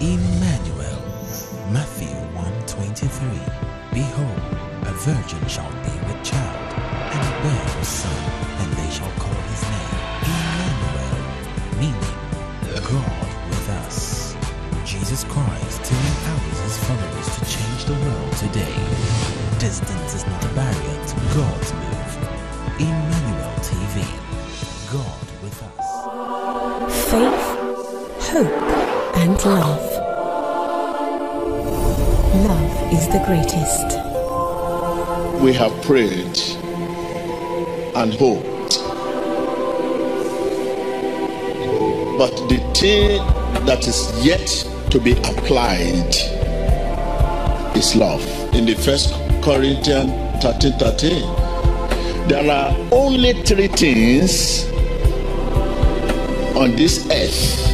Emmanuel. Matthew 1:23. Behold, a virgin shall be with child, and bear a son, and they shall call his name Emmanuel, meaning God with us. Jesus Christ still empowers his followers to change the world today. Distance is not a barrier to God's move. Emmanuel TV. God with us. Faith, hope, and love. The greatest. we have prayed and hoped. But the thing that is yet to be applied is love. In the first Corinthians 13 13, there are only three things on this earth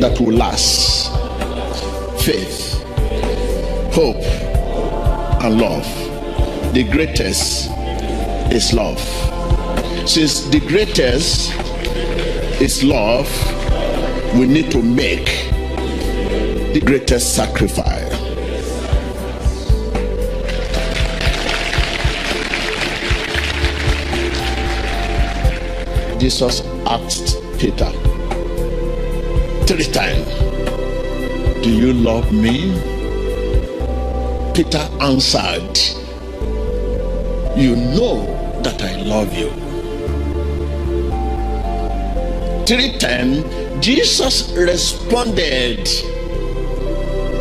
that will last faith, hope, and love. The greatest is love. Since the greatest is love, we need to make the greatest sacrifice. Jesus asked Peter three times, Do you love me? Peter answered, You know that I love you. Three times, Jesus responded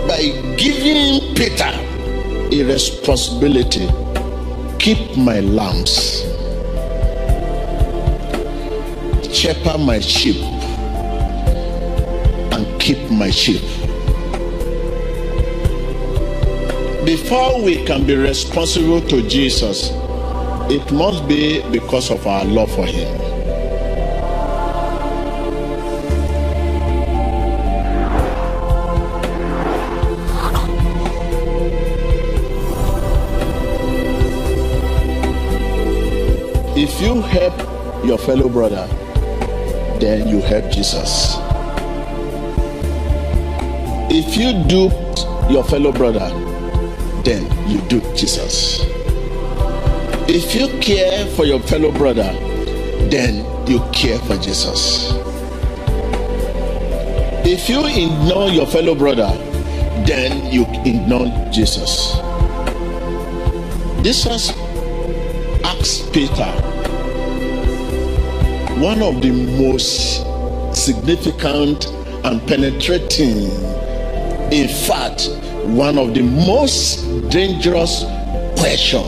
by giving Peter a responsibility keep my lambs, shepherd my sheep, and keep my sheep. Before we can be responsible to Jesus, it must be because of our love for Him. If you help your fellow brother, then you help Jesus. If you do your fellow brother, then you do Jesus. If you care for your fellow brother, then you care for Jesus. If you ignore your fellow brother, then you ignore Jesus. This Jesus asked Peter, one of the most significant and penetrating, in fact, one of the most dangerous question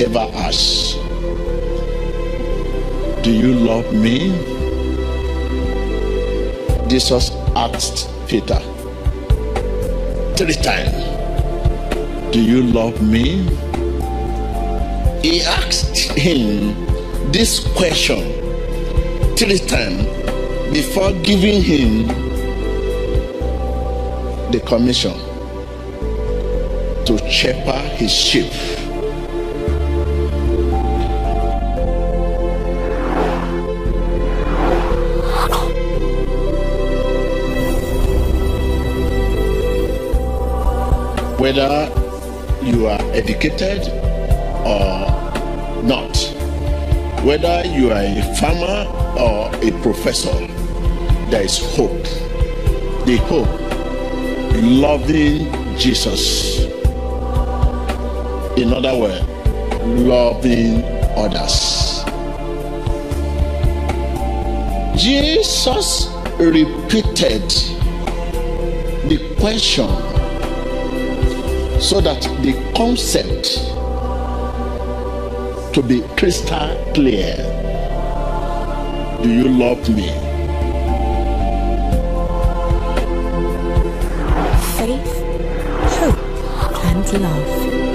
ever asked. Do you love me? Jesus asked peter three times. Do you love me? He asked him this question three times before giving him the commission to shepherd his sheep. Whether you are educated or not, whether you are a farmer or a professor, there is hope. The hope, in loving Jesus. In other words, loving others. Jesus repeated the question so that the concept to be crystal clear. Do you love me? Faith, hope, and love.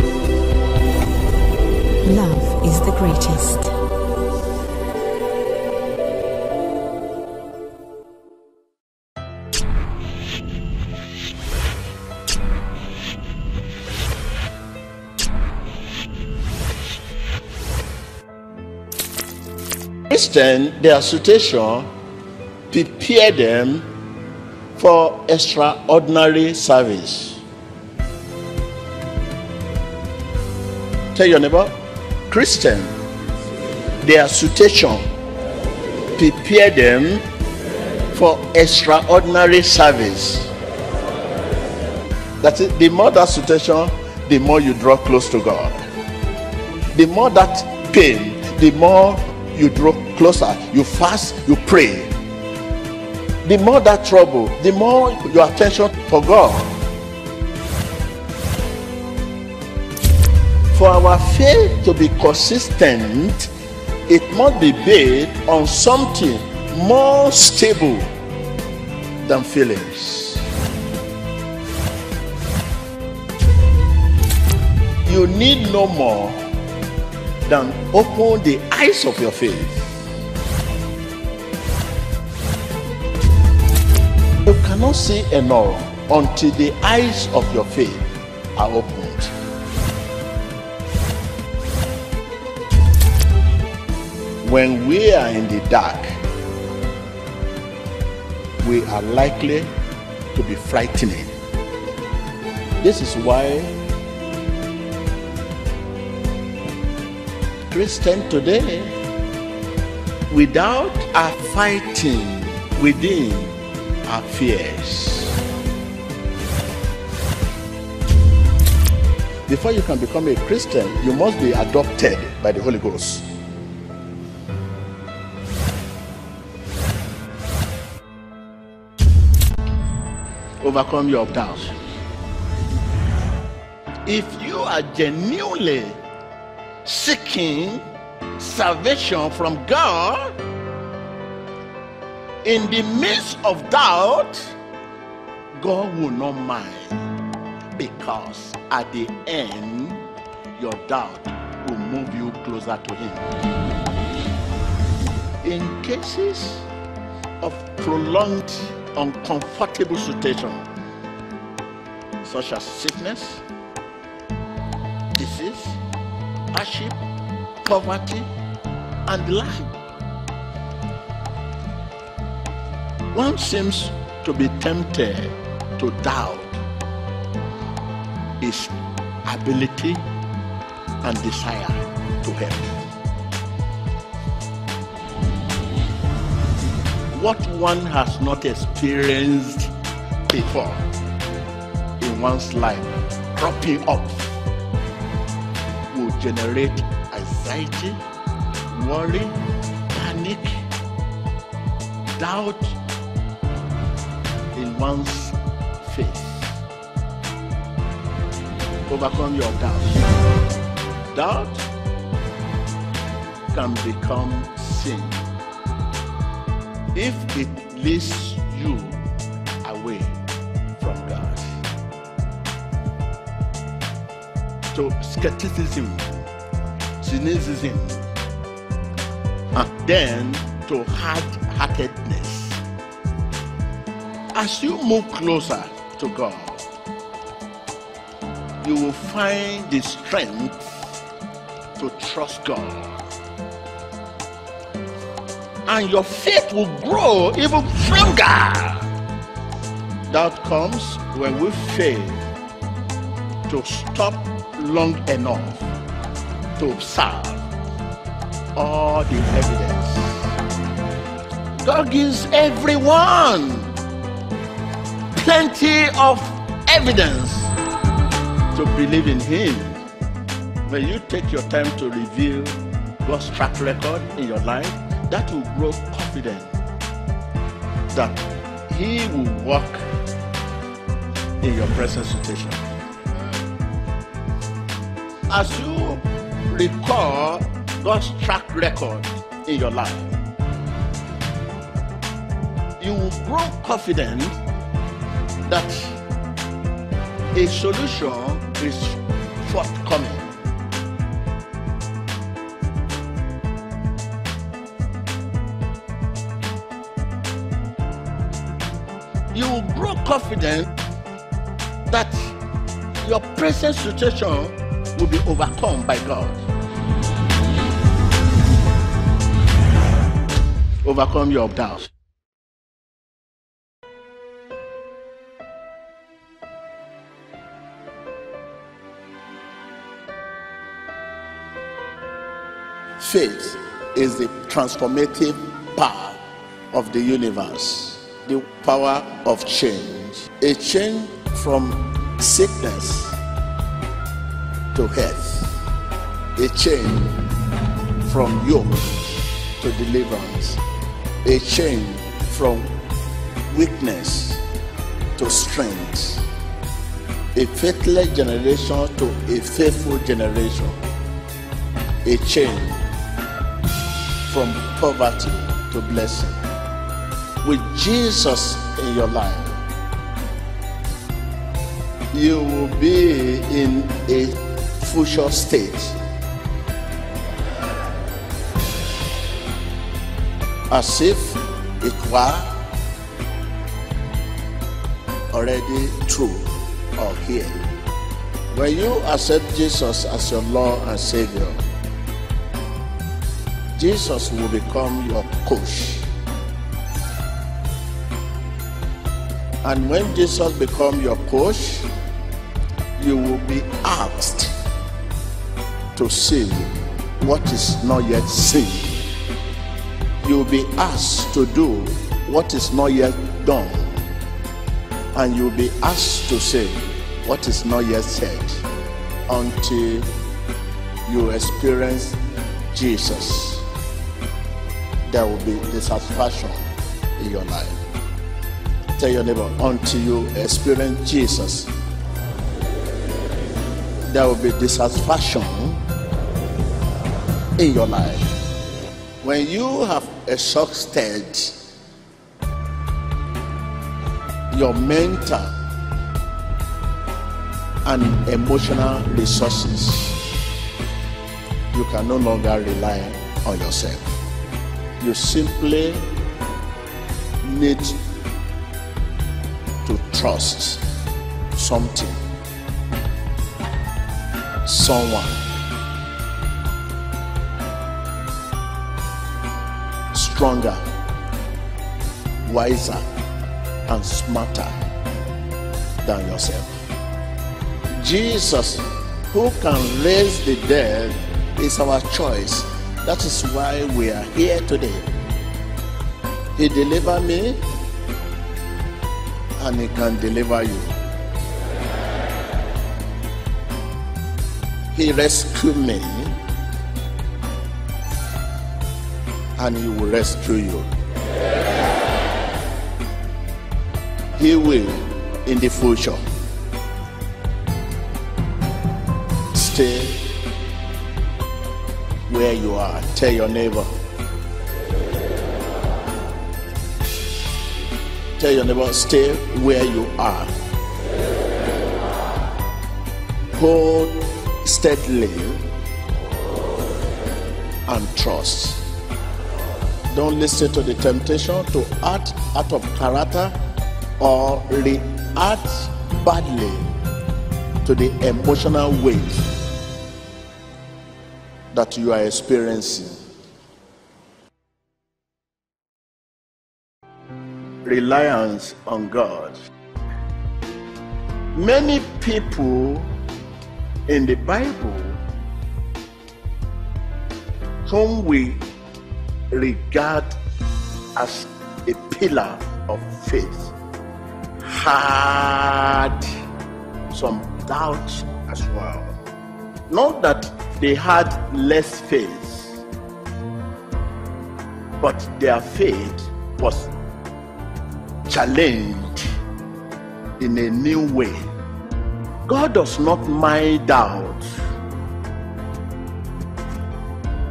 Love is the greatest. Christian, their situation prepare them for extraordinary service. Tell your neighbor, Christian, their situation prepare them for extraordinary service. That's. The more that situation, the more you draw close to God. The more that pain, the more you draw closer. You fast, you pray. The more that trouble, the more your attention for God. For our faith to be consistent, it must be based on something more stable than feelings. You need no more than open the eyes of your faith. You cannot see enough until the eyes of your faith are opened. When we are in the dark, we are likely to be frightening. This is why Christian today, without our fighting within our fears, before you can become a Christian, you must be adopted by the Holy Ghost. Overcome your doubts. If you are genuinely seeking salvation from God in the midst of doubt, God will not mind because at the end, your doubt will move you closer to Him. In cases of prolonged, uncomfortable situation, such as sickness, disease, hardship, poverty, and lack. One seems to be tempted to doubt his ability and desire to help. What one has not experienced before in one's life cropping up will generate anxiety, worry, panic, doubt in one's faith. Overcome your doubt. Doubt can become sin if it leads you away from God. To skepticism, cynicism, and then to hard-heartedness. As you move closer to God, you will find the strength to trust God. And your faith will grow even stronger. That comes when we fail to stop long enough to observe all the evidence. God gives everyone plenty of evidence to believe in Him. When you take your time to review God's track record in your life, that will grow confident that He will work in your present situation. As you recall God's track record in your life, you will grow confident that a solution is forthcoming. confident that your present situation will be overcome by God. Overcome your doubts. Faith is the transformative power of the universe, the power of change. A change from sickness to health, a change from yoke to deliverance, a change from weakness to strength, a faithless generation to a faithful generation, a change from poverty to blessing. With Jesus in your life, you will be in a future state. As if it were already true or here. When you accept Jesus as your Lord and Savior, Jesus will become your coach. And when Jesus become your coach, you will be asked to see what is not yet seen. You will be asked to do what is not yet done. And you will be asked to say what is not yet said until you experience Jesus. There will be dissatisfaction in your life. Tell your neighbor, until you experience Jesus, there will be dissatisfaction in your life. When you have exhausted your mental and emotional resources, you can no longer rely on yourself. You simply need to trust something, someone. Stronger, wiser, and smarter than yourself. Jesus, who can raise the dead, is our choice. That is why we are here today. He delivered me, and He can deliver you. He rescued me, and He will rescue you. He will in the future. Stay where you are. Tell your neighbor. Tell your neighbor, stay where you are. Hold steadily and trust. Don't listen to the temptation to act out of character or react badly to the emotional weight that you are experiencing. Reliance on God. Many people in the Bible whom we regard as a pillar of faith had some doubts as well. Not that they had less faith, but their faith was challenged in a new way. God does not mind doubt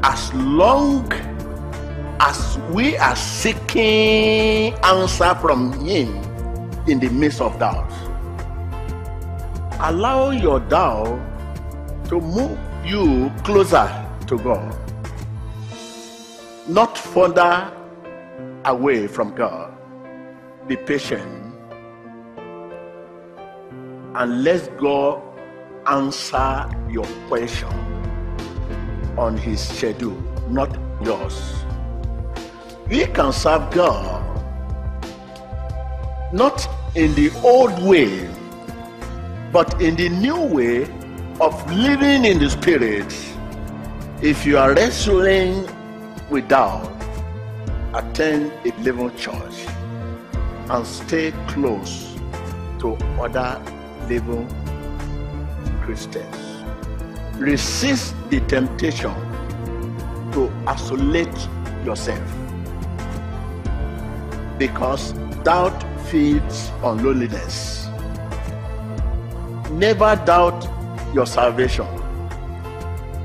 as long as we are seeking answer from Him in the midst of doubt. Allow your doubt to move you closer to God, not further away from God. Be patient and let God answer your question on His schedule, not yours. We can serve God not in the old way, but in the new way of living in the Spirit If you are wrestling with doubt, attend a living church and stay close to other living Christians. Resist the temptation to isolate yourself because doubt feeds on loneliness. Never doubt your salvation.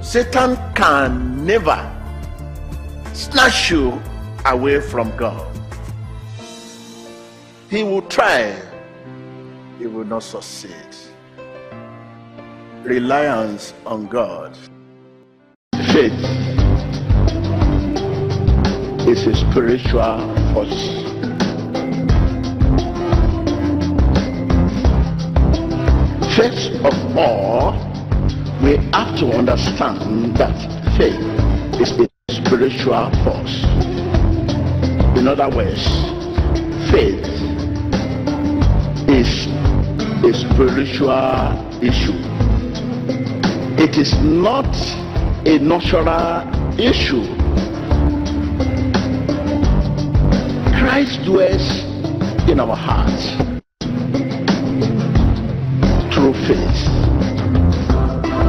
Satan can never snatch you away from God. He will try, will not succeed. Reliance on God. Faith is a spiritual force. First of all, we have to understand that faith is a spiritual force. In other words, faith is a spiritual issue. It is not a natural issue. Christ dwells in our hearts through faith.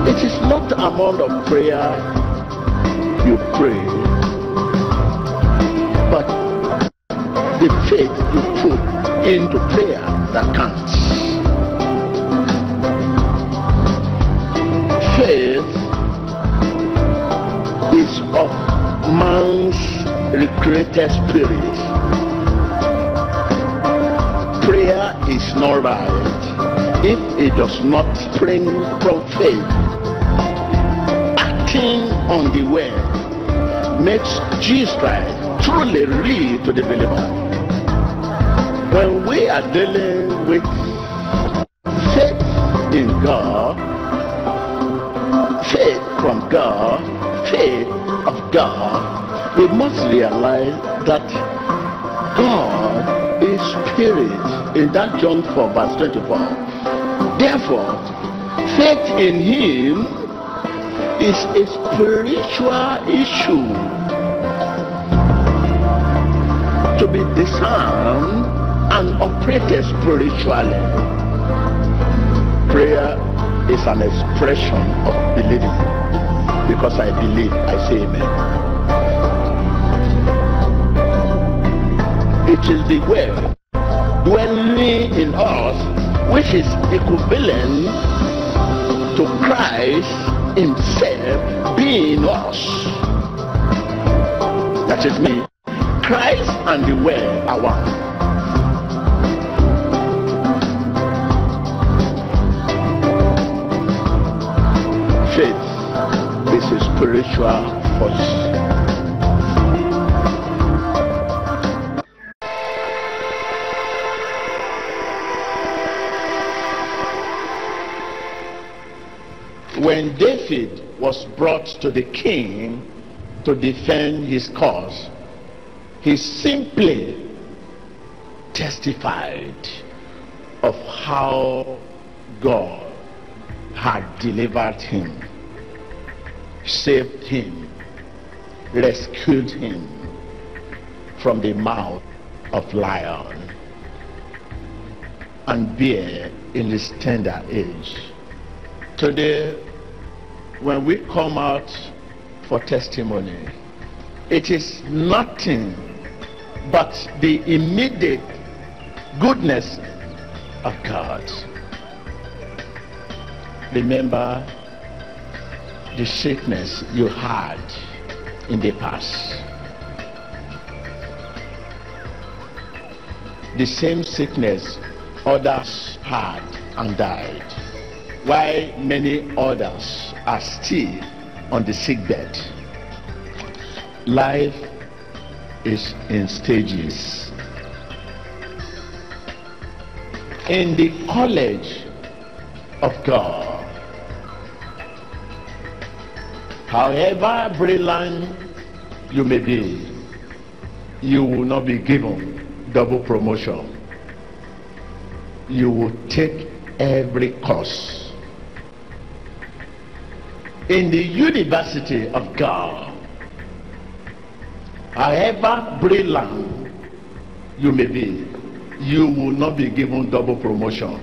It is not the amount of prayer you pray, but the faith you put into prayer that counts. Faith is of man's recreated spirit. Prayer is not right if it does not spring from faith. Acting on the word makes Jesus truly real to the believer. When we are dealing with faith in God, faith from God, faith of God, we must realize that God is spirit in that John 4 verse 24. Therefore, faith in him is a spiritual issue to be discerned and operated spiritually. Prayer is an expression of believing. Because I believe, I say amen. It is the word dwelling in us which is equivalent to Christ himself being us. That is me. Christ and the word are one. Spiritual force. When David was brought to the king to defend his cause, he simply testified of how God had delivered him, saved him, rescued him from the mouth of lion and bear in his tender age. Today, when we come out for testimony, it is nothing but the immediate goodness of God. Remember the sickness you had in the past. The same sickness others had and died, while many others are still on the sick bed. Life is in stages. In the college of God, however brilliant you may be, you will not be given double promotion. You will take every course in the university of God, however brilliant you may be, you will not be given double promotion.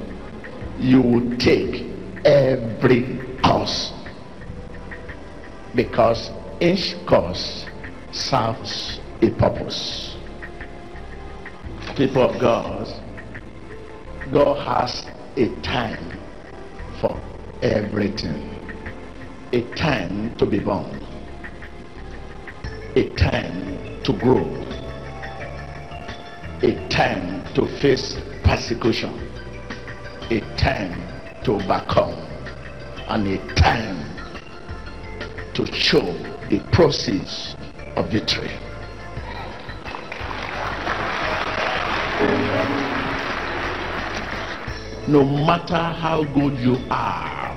You will take every course because each course serves a purpose. People of God, God has a time for everything. A time to be born. A time to grow. A time to face persecution. A time to overcome. And a time to show the process of victory. No matter how good you are,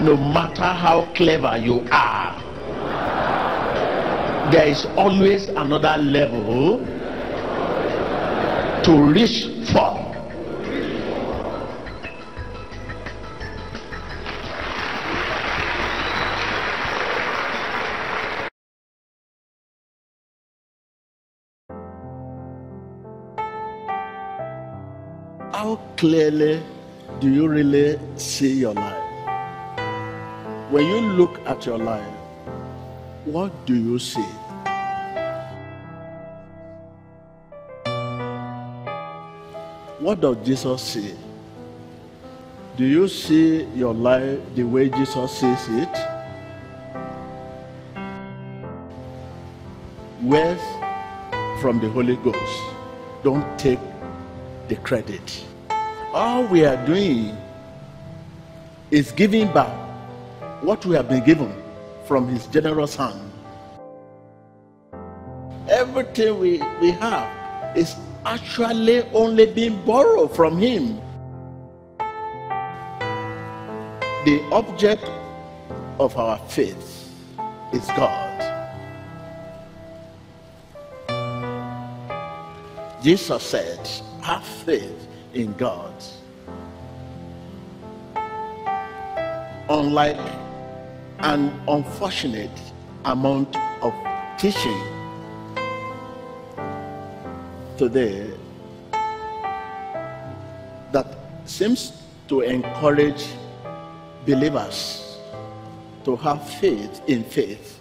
no matter how clever you are, there is always another level to reach for. Clearly do you really see your life? When you look at your life, what do you see? What does Jesus see? Do you see your life the way Jesus sees it? Words from the Holy Ghost. Don't take the credit. All we are doing is giving back what we have been given from His generous hand. Everything we, we have is actually only being borrowed from Him. The object of our faith is God. Jesus said, have faith in God. Unlike an unfortunate amount of teaching today that seems to encourage believers to have faith in faith.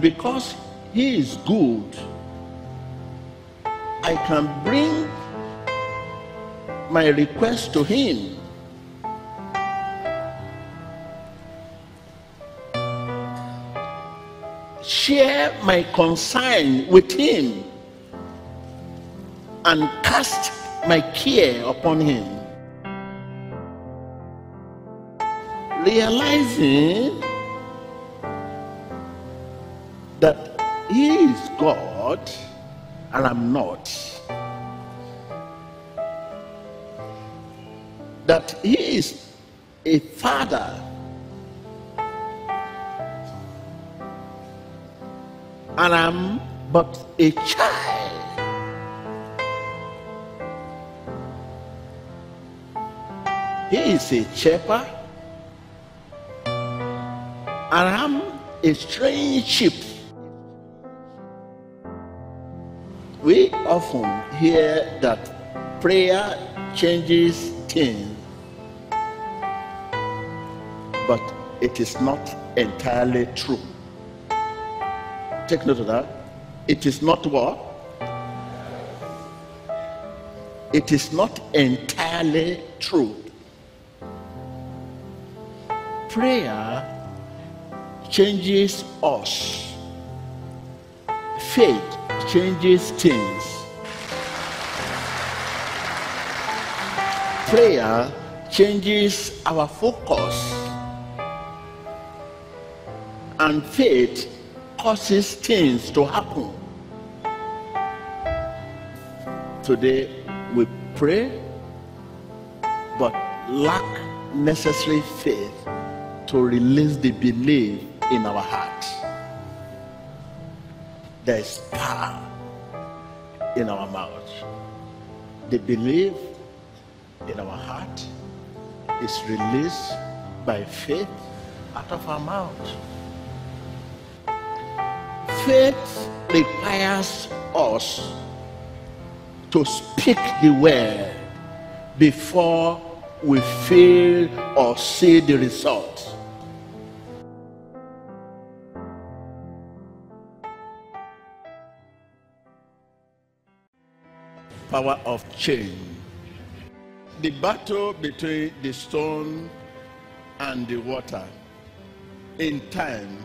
Because he is good, I can bring my request to him. Share my concern with him and cast my care upon him. Realizing that he is God and I'm not. That he is a father and I'm but a child. He is a shepherd and I'm a strange sheep. Often hear that prayer changes things, but it is not entirely true. Take note of that. It is not what? It is not entirely true. Prayer changes us. Faith changes things. Prayer changes our focus. And faith causes things to happen. Today we pray but lack necessary faith to release the belief in our heart. There is power in our mouth. The belief in our heart is released by faith out of our mouth. Faith requires us to speak the word before we feel or see the result. Power of change. The battle between the stone and the water. In time,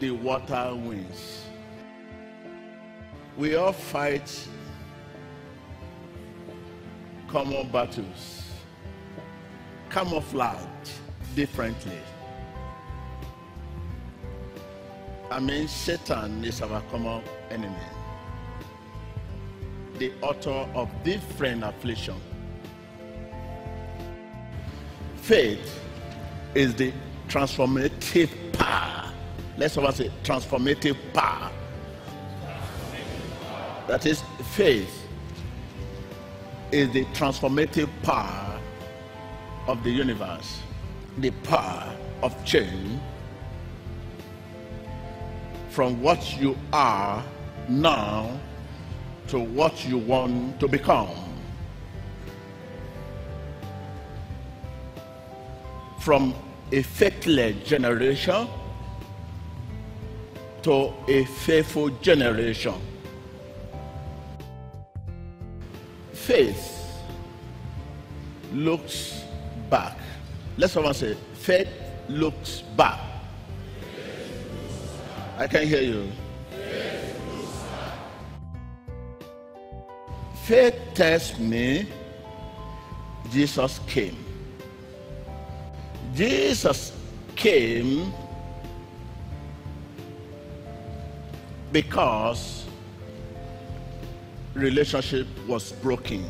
the water wins. We all fight common battles, camouflage differently. I mean, Satan is our common enemy, the author of different affliction. Faith is the transformative power. Let's say transformative power. That is faith is the transformative power of the universe, the power of change from what you are now to what you want to become. From a faithless generation to a faithful generation. faith looks back. Let someone say, faith looks back. I can hear you. Faith tells me Jesus came. Jesus came because relationship was broken.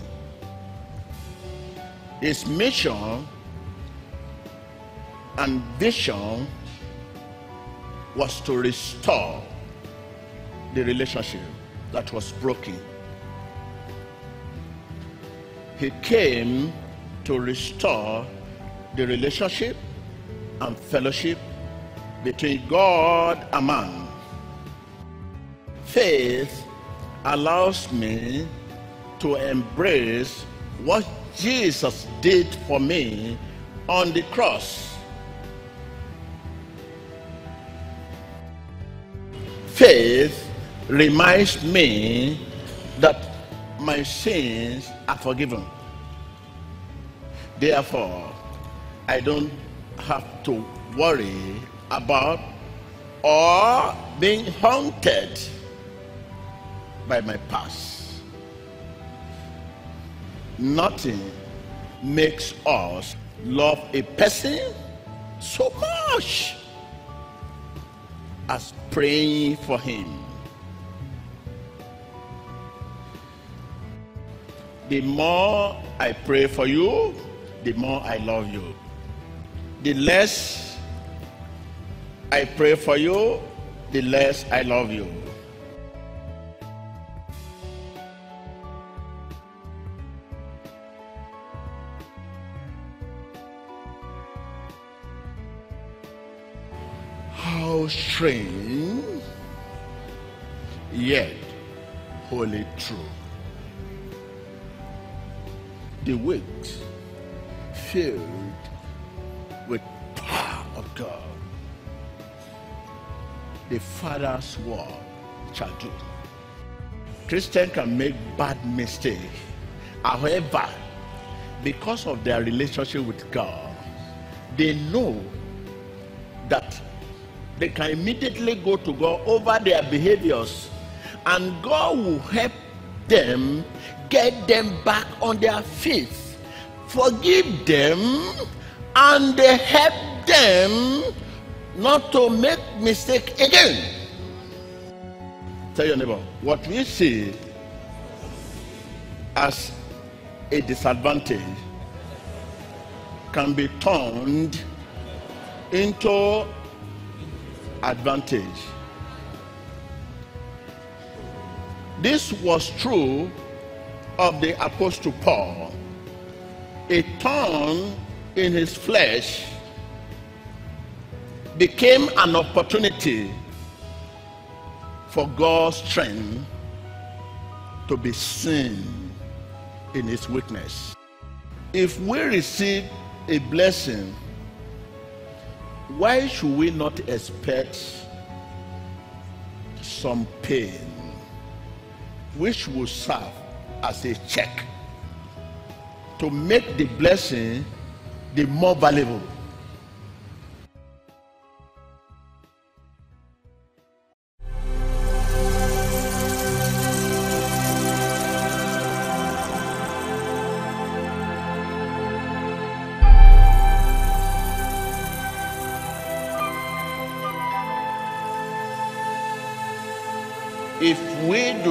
His mission and vision was to restore the relationship that was broken. He came to restore the relationship and fellowship between God and man. Faith allows me to embrace what Jesus did for me on the cross. Faith reminds me that my sins are forgiven. Therefore, I don't have to worry about or being haunted by my past. Nothing makes us love a person so much as praying for him. The more I pray for you, the more I love you. The less I pray for you, the less I love you. How strange, yet wholly true. The weeks filled The Father's word shall do. Christian can make bad mistake. However, because of their relationship with God, they know that they can immediately go to God over their behaviors, and God will help them get them back on their feet, forgive them, and help them not to make mistake again. Tell your neighbor what we see as a disadvantage can be turned into advantage. This was true of the Apostle Paul. a thorn in his flesh became an opportunity for God's strength to be seen in his weakness. If we receive a blessing, why should we not expect some pain which will serve as a check to make the blessing the more valuable?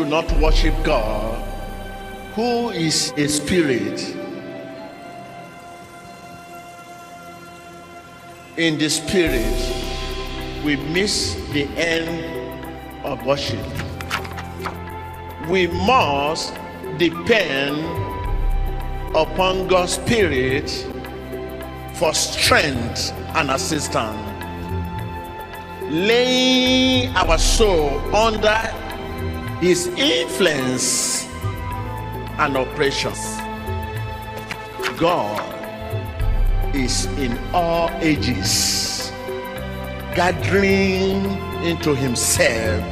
Not worship God, who is a spirit, in the spirit, we miss the end of worship. We must depend upon God's spirit for strength and assistance. Laying our soul under his influence and operations. God is in all ages gathering into himself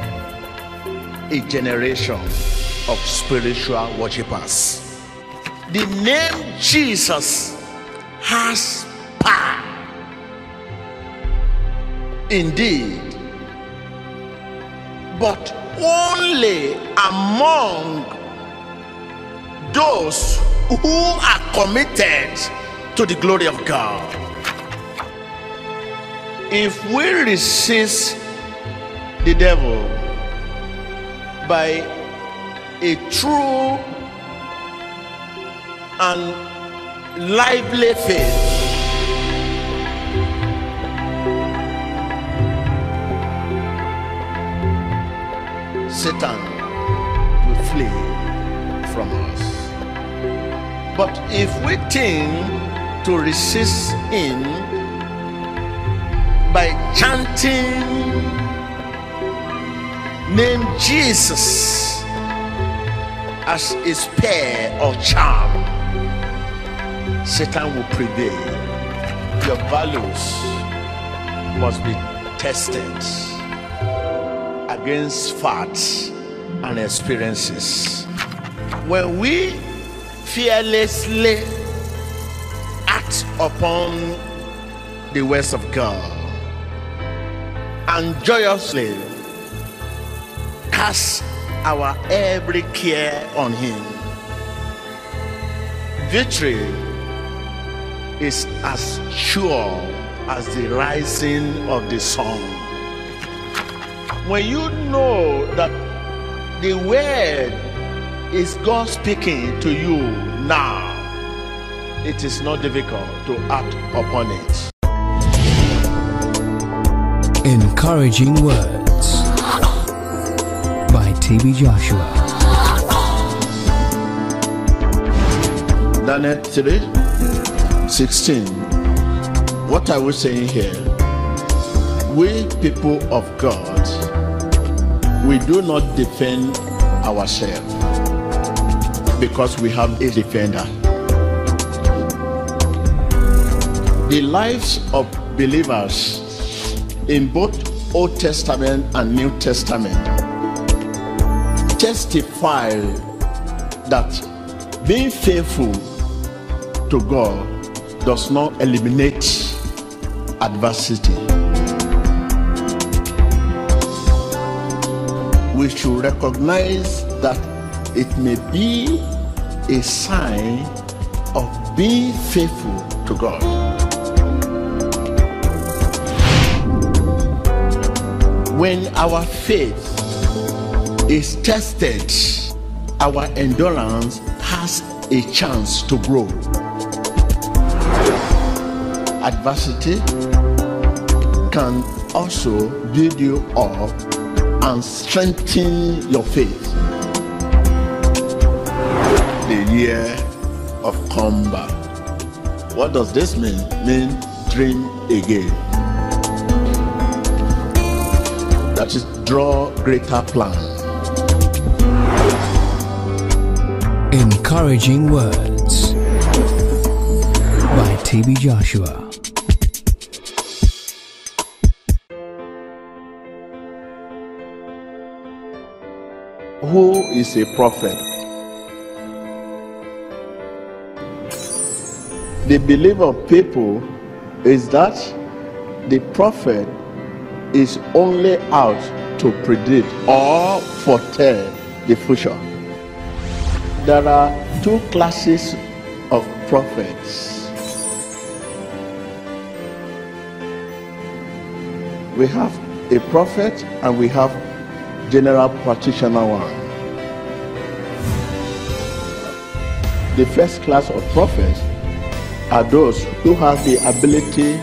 a generation of spiritual worshippers. The name Jesus has power. Indeed, but only among those who are committed to the glory of God. If we resist the devil by a true and lively faith, Satan will flee from us. But if we think to resist him by chanting name Jesus as a spare or charm, Satan will prevail. Your values must be tested against facts and experiences. When we fearlessly act upon the words of God and joyously cast our every care on Him, victory is as sure as the rising of the sun when you know that the word is God speaking to you now, it is not difficult to act upon it. Encouraging Words by TB Joshua. Daniel 3 16. What are we saying here? We people of God we do not defend ourselves because we have a defender. The lives of believers in both Old Testament and New Testament testify that being faithful to God does not eliminate adversity. We should recognize that it may be a sign of being faithful to God. When our faith is tested, our endurance has a chance to grow. Adversity can also build you up and strengthen your faith. The year of combat What does this mean? Mean dream again. That is draw greater plan. Encouraging Words by TB Joshua. Who is a prophet? The belief of people is that the prophet is only out to predict or foretell the future. There are two classes of prophets. We have a prophet and we have general practitioner one. The first class of prophets are those who have the ability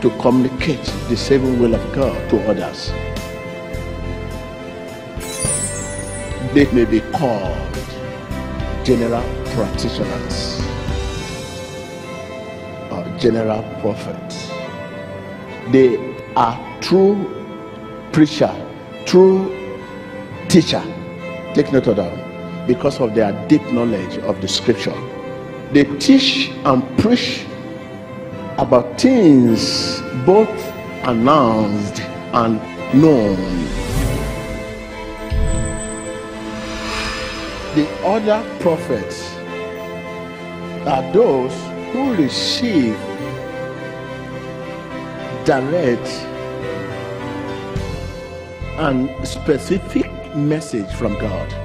to communicate the saving will of God to others. They may be called general practitioners or general prophets. They are true preacher, true teacher. Take note of that because of their deep knowledge of the scripture. They teach and preach about things both announced and known. The other prophets are those who receive direct and specific message from God.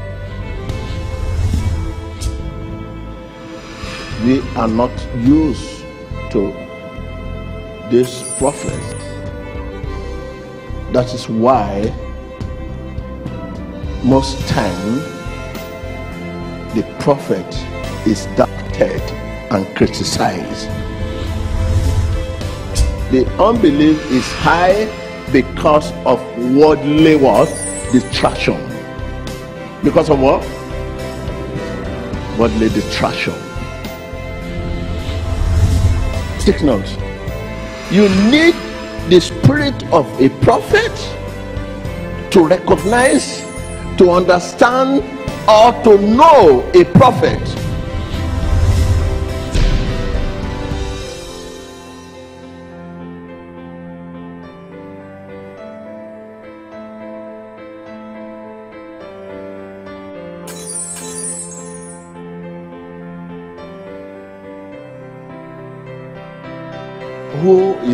We are not used to this prophet. That is why most time the prophet is doubted and criticized. The unbelief is high because of worldly what? Distraction. Because of what? Worldly distraction. Note. You need the spirit of a prophet to recognize, to understand, or to know a prophet.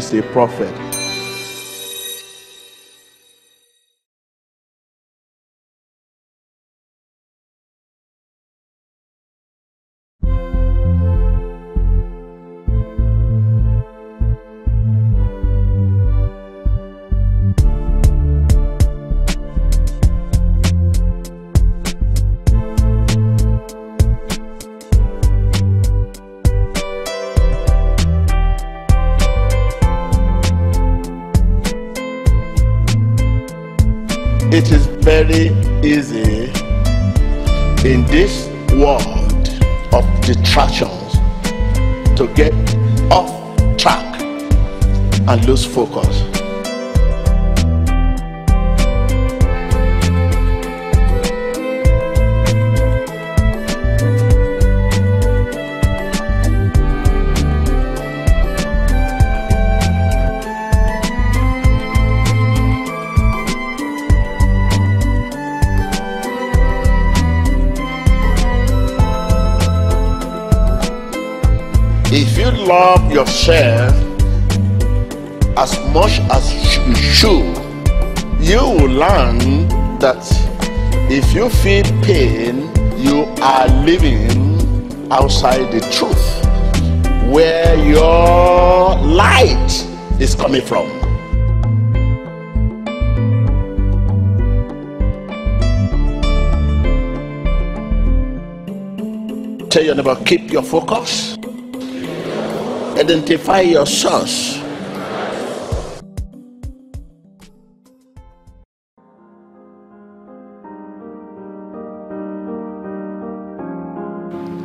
Is a prophet? Very easy in this world of distractions to get off track and lose focus. Love yourself as much as you should, you will learn that if you feel pain, you are living outside the truth where your light is coming from. Tell your neighbor, keep your focus identify your source.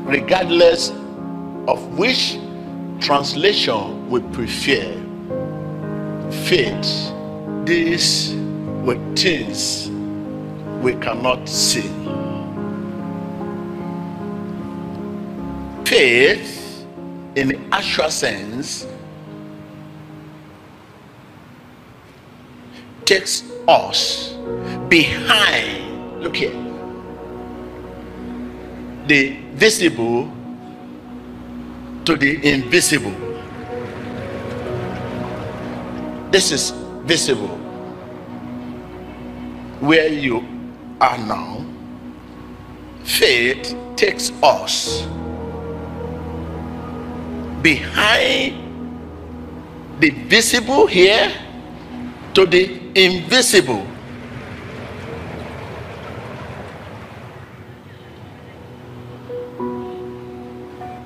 Regardless of which translation we prefer faith. These were things we cannot see. Faith, in the actual sense, takes us behind, look here, the visible to the invisible. This is visible. Where you are now, faith takes us behind the visible here to the invisible.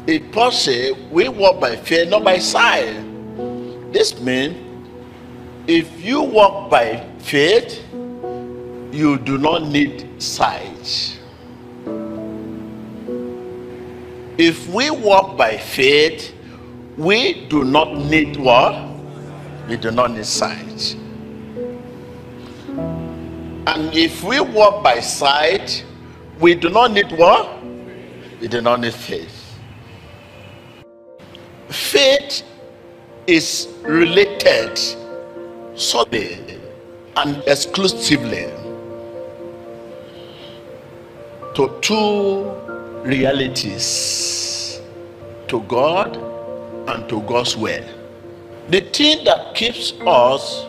It say we walk by faith, not by sight. This means if you walk by faith, you do not need sight. If we walk by faith, we do not need what? We do not need sight. And if we walk by sight, we do not need what? We do not need faith. Faith is related solely and exclusively to two realities to God and to God's will. The thing that keeps us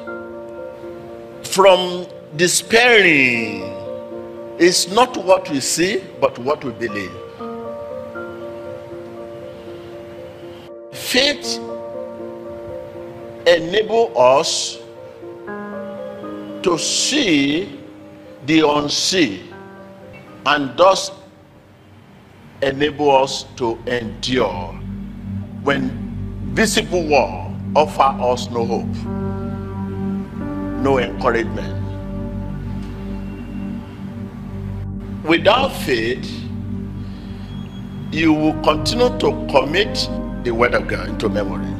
from despairing is not what we see, but what we believe. Faith enable us to see the unseen and thus enable us to endure when visible world offer us no hope no encouragement. Without faith you will continue to commit the word of god into memory.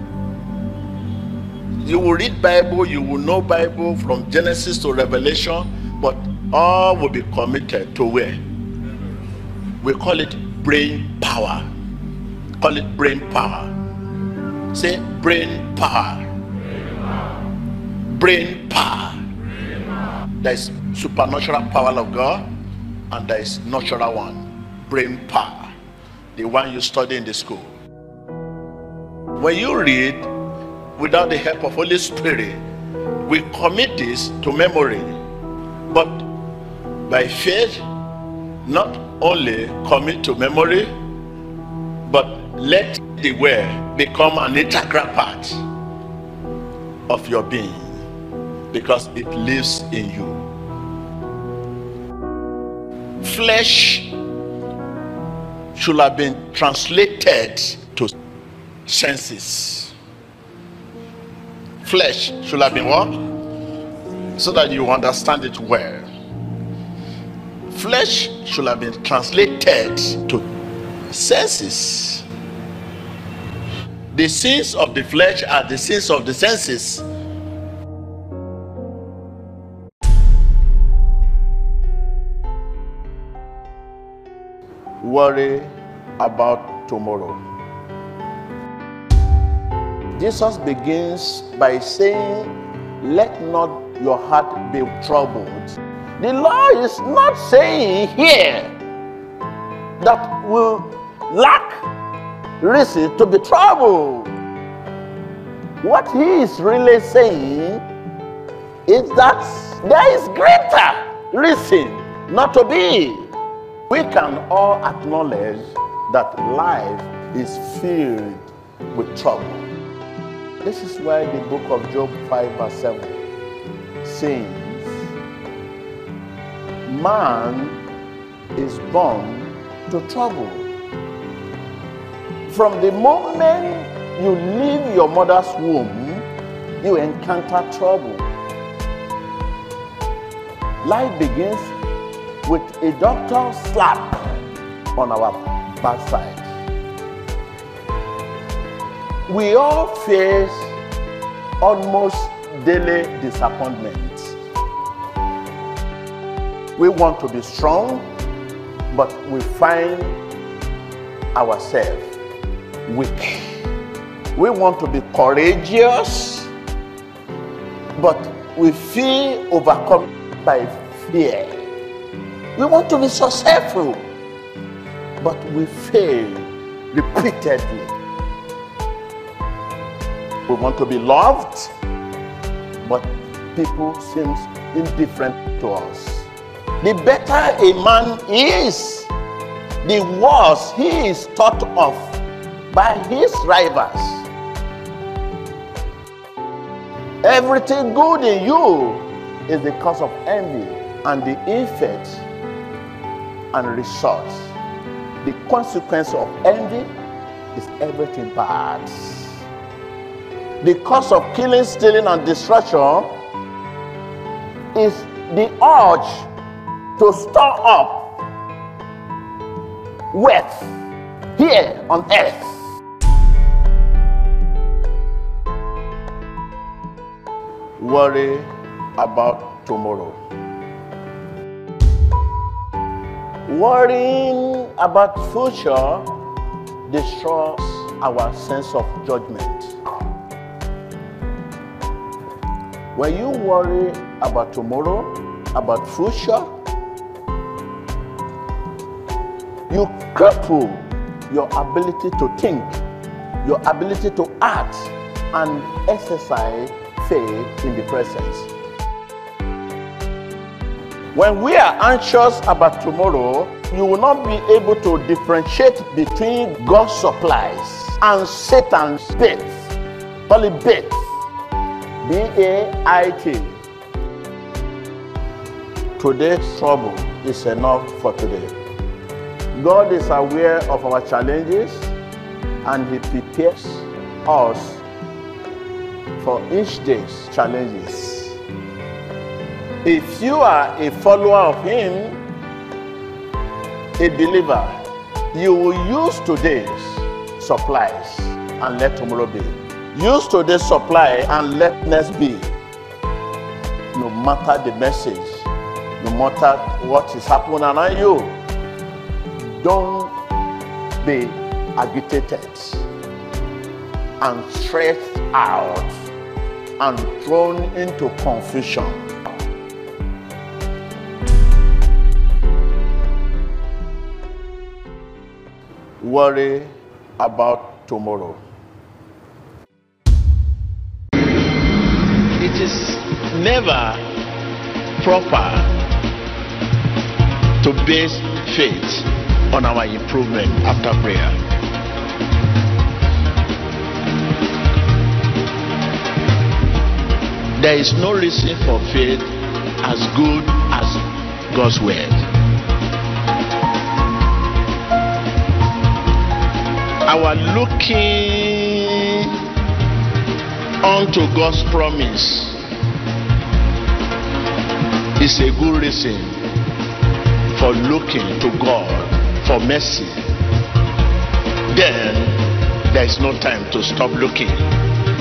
You will read bible you will know bible from genesis to revelation but all will be committed to where? We call it brain power. Call it brain power say brain power. Brain power. There is supernatural power of god and there is natural one. Brain power. The one you study in the school. When you read without the help of holy spirit we commit this to memory. But by faith not only commit to memory but let the word become an integral part of your being because it lives in you. Flesh should have been translated to senses. Flesh should have been what? So that you understand it well. Flesh should have been translated to senses the sins of the flesh are the sins of the senses. Worry about tomorrow. Jesus begins by saying let not your heart be troubled. The law is not saying here that we lack reason to be troubled. What he is really saying is that there is greater reason not to be. We can all acknowledge that life is filled with trouble. This is why the book of Job 5 verse 7 says, Man is born to trouble. From the moment you leave your mother's womb, you encounter trouble. Life begins with a doctor slap on our backside. We all face almost daily disappointments. We want to be strong, but we find ourselves weak. We want to be courageous, but we feel overcome by fear. We want to be successful, but we fail repeatedly. We want to be loved, but people seem indifferent to us. The better a man is, the worse he is thought of by his rivals. Everything good in you is the cause of envy and the effect and result. The consequence of envy is everything bad. The cause of killing, stealing, and destruction is the urge to store up wealth here on earth. Worry about tomorrow. Worrying about future destroys our sense of judgment. When you worry about tomorrow, about future, you cripple your ability to think, your ability to act, and exercise faith in the presence. When we are anxious about tomorrow, you will not be able to differentiate between God's supplies and Satan's bait. Call it bait. B A I T. Today's trouble is enough for today. God is aware of our challenges and He prepares us for each day's challenges. If you are a follower of Him, a believer, you will use today's supplies and let tomorrow be. Use today's supply and let next be. No matter the message, no matter what is happening around you, don't be agitated and stressed out and thrown into confusion. Worry about tomorrow. It is never proper to base faith on our improvement after prayer. There is no reason for faith as good as God's word. Our looking unto God's promise is a good reason for looking to God for mercy. Then there is no time to stop looking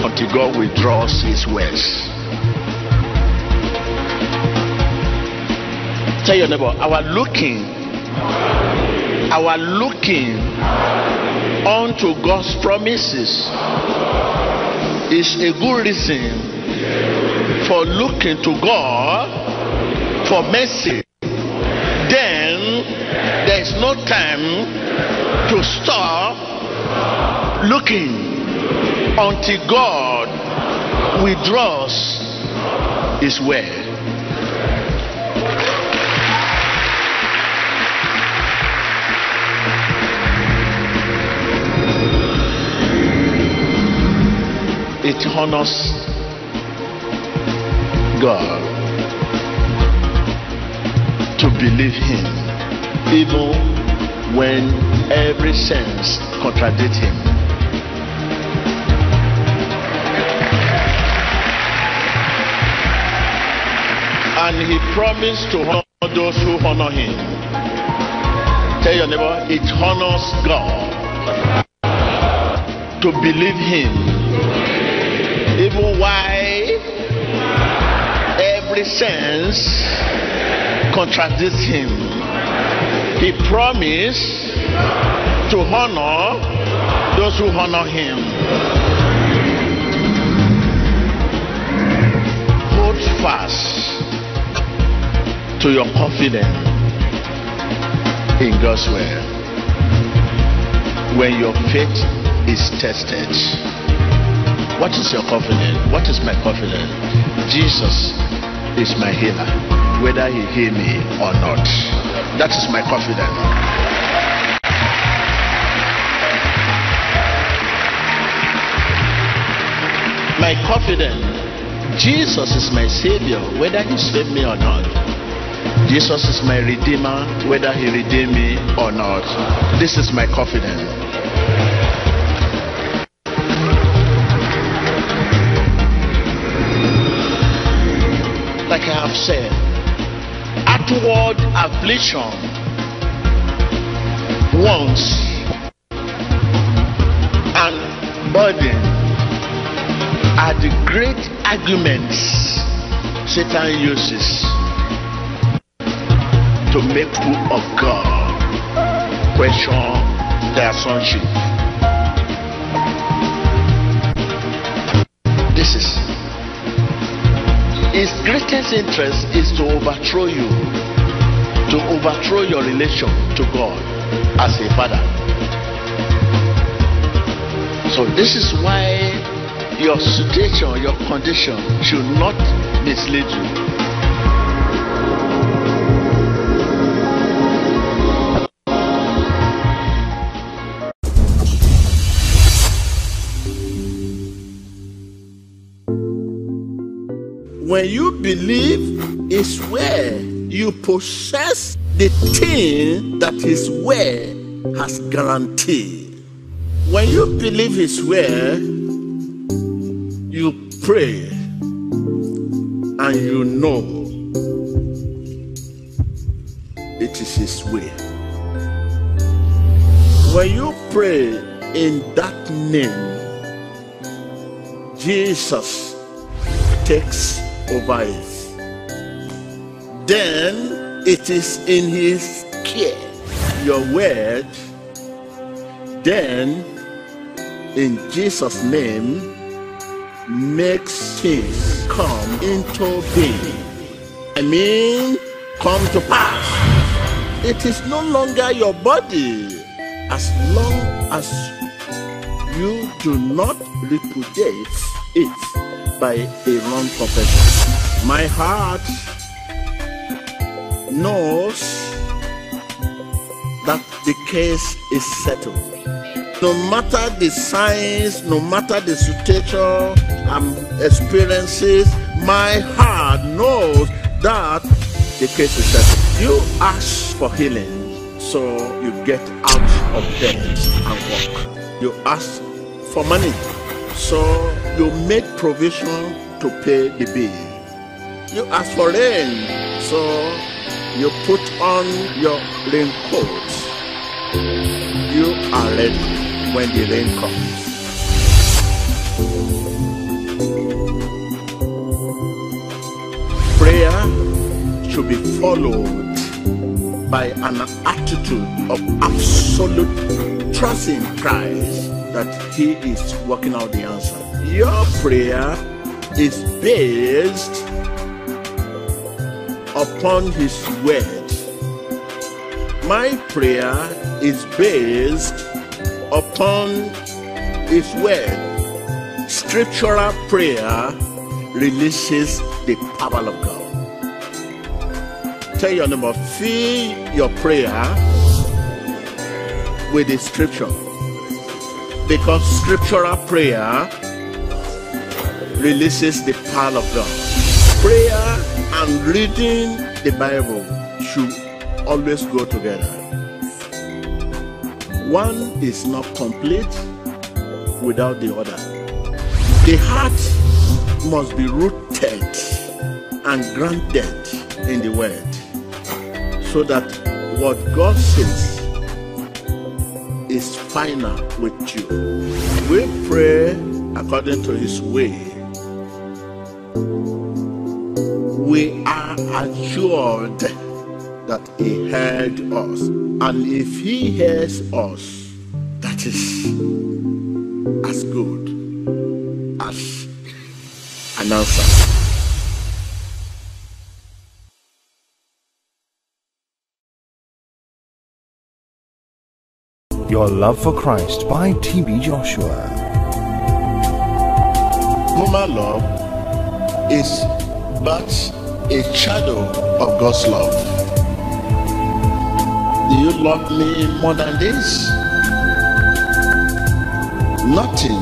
until God withdraws his words. Tell your neighbor, our looking, our looking unto God's promises is a good reason for looking to God for mercy. Then there is no time to stop looking until God withdraws his word. It honors God to believe Him, even when every sense contradicts Him. And He promised to honor those who honor Him. Tell your neighbor, it honors God to believe him. Why every sense contradicts him. He promised to honor those who honor him. Hold fast to your confidence in God's word. When your faith is tested, what is your confidence? What is my confidence? Jesus is my healer, whether he heal me or not. That is my confidence. My confidence, Jesus is my savior, whether he saved me or not. Jesus is my redeemer, whether he redeemed me or not. This is my confidence. Said, outward affliction wants and burden are the great arguments Satan uses to make fool of God question their sonship. His greatest interest is to overthrow you, to overthrow your relation to God as a father. So this is why your situation, your condition should not mislead you. When you believe is where you possess the thing that His word has guaranteed. When you believe His word, you pray and you know it is His way. When you pray in that name, Jesus takes over it. Then it is in His care, your word. Then, in Jesus' name, makes things come into being. I mean, come to pass. It is no longer your body as long as you do not repudiate it by a wrong confession. My heart knows that the case is settled. No matter the signs, no matter the situation and experiences, my heart knows that the case is settled. You ask for healing, so you get out of bed and walk. You ask for money, so you make provision to pay the bill. You ask for rain, so you put on your raincoat. You are ready when the rain comes. Prayer should be followed by an attitude of absolute trust in Christ that He is working out the answer. Your prayer is based upon His word. My prayer is based upon His word. Scriptural prayer releases the power of God. Tell your number, fill your prayer with the scripture. Because scriptural prayer releases the power of God. Prayer and reading the Bible should always go together. One is not complete without the other. The heart must be rooted and grounded in the word so that what God says is final with you. We pray according to his way. Assured that he heard us. And if he hears us, that is as good as an answer. Your Love for Christ by TB Joshua. Human love is but a shadow of God's love. Do you love me more than this? Nothing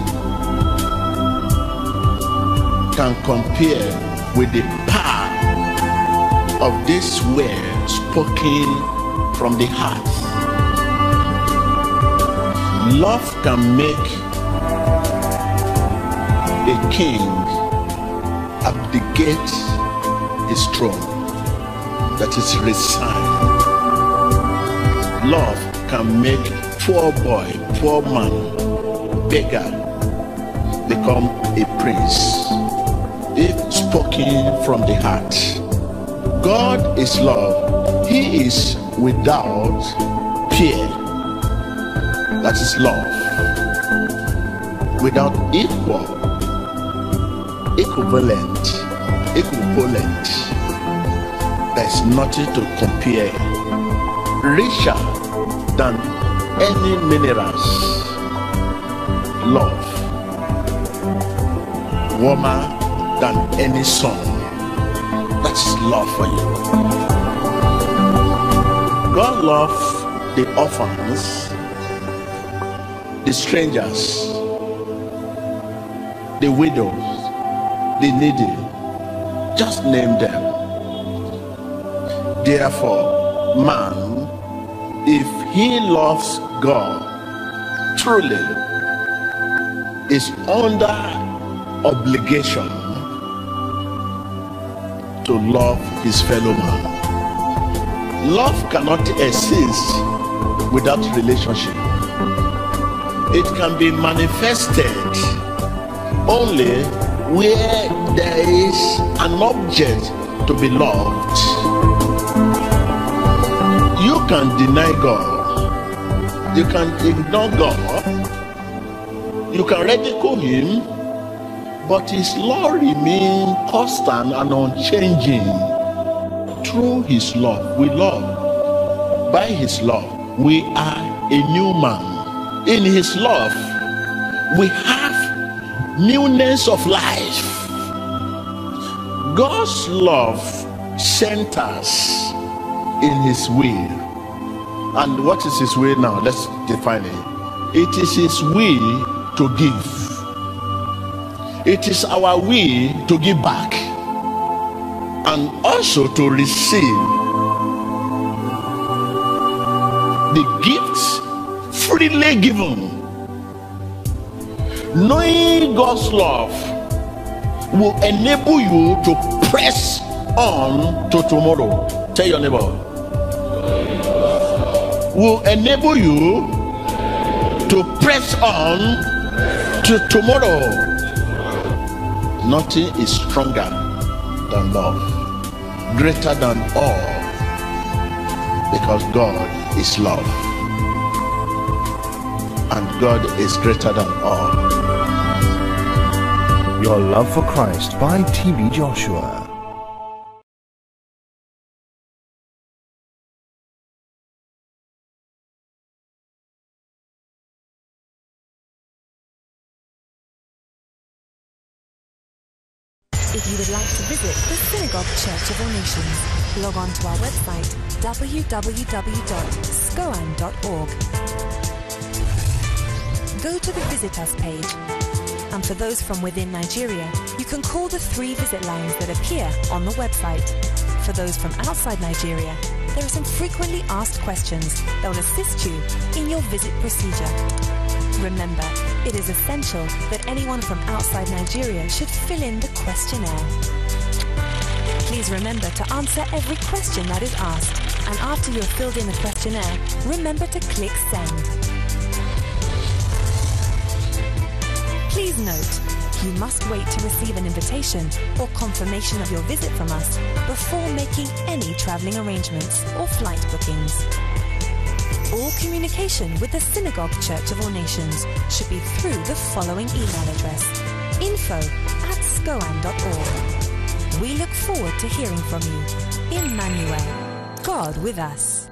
can compare with the power of this word spoken from the heart. Love can make a king abdicate his strong, that is resign. Love can make poor boy, poor man, beggar become a prince if spoken from the heart. God is love. He is without fear. That is love. Without equal, equivalent, equivalent. There's nothing to compare. Richer than any minerals. Love. Warmer than any sun. That's love for you. God loves the orphans, the strangers, the widows, the needy. Just name them. Therefore, man, if he loves God truly, is under obligation to love his fellow man. Love cannot exist without relationship. It can be manifested only where there is an object to be loved. You can deny God, you can ignore God, you can ridicule Him, but His law remains constant and unchanging. Through His love, we love. By His love, we are a new man. In His love, we have newness of life. God's love centers in His will. And what is His will now? Let's define it. It is His will to give, it is our will to give back and also to receive the gifts freely given. Knowing God's love will enable you to press on to tomorrow. Tell your neighbor. Will enable you to press on to tomorrow. Nothing is stronger than love, greater than all, because God is love. And God is greater than all. Your Love for Christ by TB Joshua. If you would like to visit the Synagogue Church of All Nations, log on to our website www.scoan.org. Go to the Visit Us page. And for those from within Nigeria, you can call the three visit lines that appear on the website. For those from outside Nigeria, there are some frequently asked questions that will assist you in your visit procedure. Remember, it is essential that anyone from outside Nigeria should fill in the questionnaire. Please remember to answer every question that is asked, and after you have filled in the questionnaire, remember to click send. Please note, you must wait to receive an invitation or confirmation of your visit from us before making any travelling arrangements or flight bookings. All communication with the Synagogue Church of All Nations should be through the following email address info at scoan.org. We look forward to hearing from you. Emmanuel, God with us.